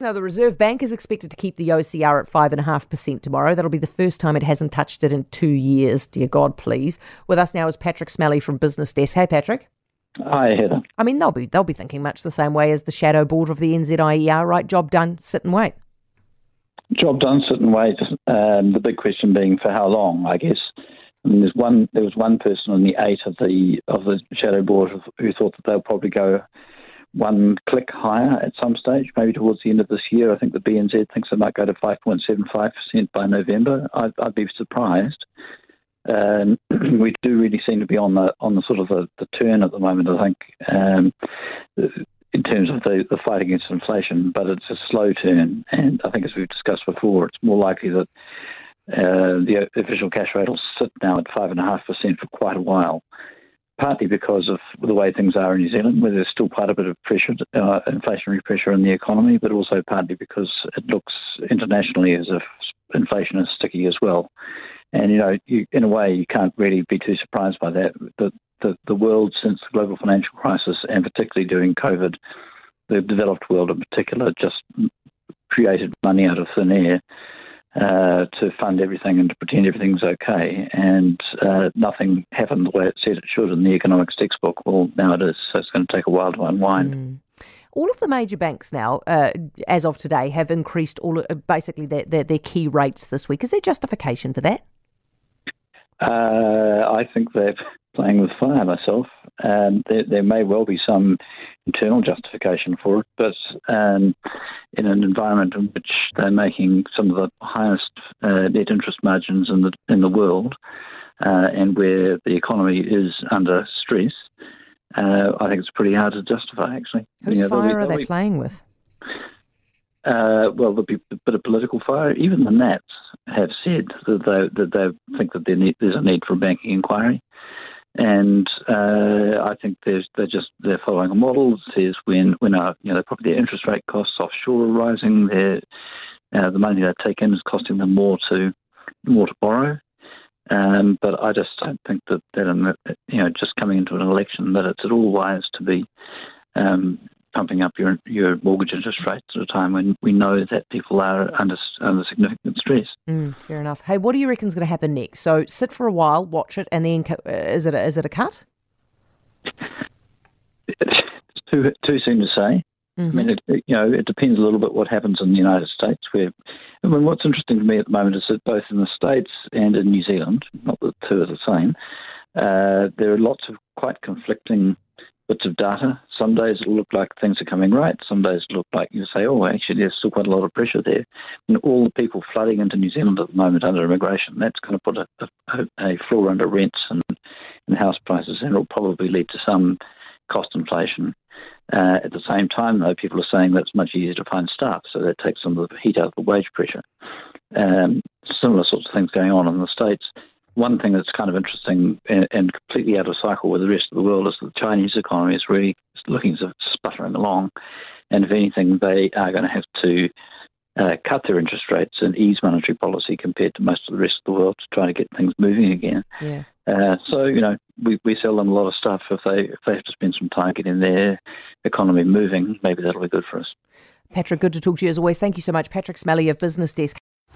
Now, the Reserve Bank is expected to keep the OCR at 5.5% tomorrow. That'll be the first time it hasn't touched it in two years. Dear God, please. With us now is Pattrick Smellie from BusinessDesk. Hey, Pattrick. Hi, Heather. I mean, they'll be they'll be thinking much the same way as the shadow board of the NZIER, right? Job done, sit and wait. Job done, sit and wait. Um, the big question being for how long, I guess. I mean, there's one. There was one person on the eight of the of the shadow board who thought that they'll probably go one click higher at some stage, maybe towards the end of this year. I think the BNZ thinks it might go to 5.75% by November. I'd, I'd be surprised. Um, we do really seem to be on the on the sort of the, the turn at the moment. I think um, in terms of the, the fight against inflation, but it's a slow turn, and I think as we've discussed before, it's more likely that uh, the official cash rate will sit now at five and a half percent for quite a while partly because of the way things are in New Zealand, where there's still quite a bit of pressure, uh, inflationary pressure in the economy, but also partly because it looks internationally as if inflation is sticky as well. And you know, you, in a way, you can't really be too surprised by that. The, the the world since the global financial crisis, and particularly during COVID, the developed world in particular, just created money out of thin air uh, to fund everything and to pretend everything's okay. And uh, nothing happened the way it said it should in the economics textbook. Well, now it is, so it's going to take a while to unwind. Mm. All of the major banks now, uh, as of today, have increased all uh, basically their, their, their, key rates this week. Is there justification for that? Uh, I think they're playing with fire myself. Um, there, there, may well be some internal justification for it, but um, in an environment in which they're making some of the highest uh, net interest margins in the in the world, uh, and where the economy is under stress, uh, I think it's pretty hard to justify. Actually, whose fire be, are they be, playing with? Uh, well, there'll be a bit of political fire. Even the Nats have said that they that they think that need, there's a need for a banking inquiry and uh, I think they're just they're following a model says when when our you know probably their interest rate costs offshore are rising, uh, the money they take in is costing them more to more to borrow. Um, but I just don't think that that you know just coming into an election that it's at all wise to be um, pumping up your your mortgage interest rates at a time when we know that people are under under significant stress. Mm, fair enough. Hey, what do you reckon is going to happen next? So sit for a while, watch it, and then uh, is it a, is it a cut? It's too too soon to say. Mm-hmm. I mean, it, you know, it depends a little bit what happens in the United States. Where, I mean, what's interesting to me at the moment is that both in the States and in New Zealand, not that the two are the same, uh, there are lots of quite conflicting bits of data. Some days it'll look like things are coming right. Some days it'll look like you say, oh, actually, there's still quite a lot of pressure there. And all the people flooding into New Zealand at the moment under immigration, that's going to put a, a, a floor under rents and, and house prices, and it'll probably lead to some cost inflation. Uh, at the same time, though, people are saying that it's much easier to find staff, so that takes some of the heat out of the wage pressure. Um, similar sorts of things going on in the States one thing that's kind of interesting and, and, completely out of cycle with the rest of the world is that the Chinese economy is really looking as sputtering along. And if anything, they are going to have to uh, cut their interest rates and ease monetary policy compared to most of the rest of the world to try to get things moving again. Yeah. Uh, so you know, we, we sell them a lot of stuff. If they if they have to spend some time getting their economy moving, maybe that'll be good for us. Pattrick, good to talk to you as always. Thank you so much, Pattrick Smellie of BusinessDesk.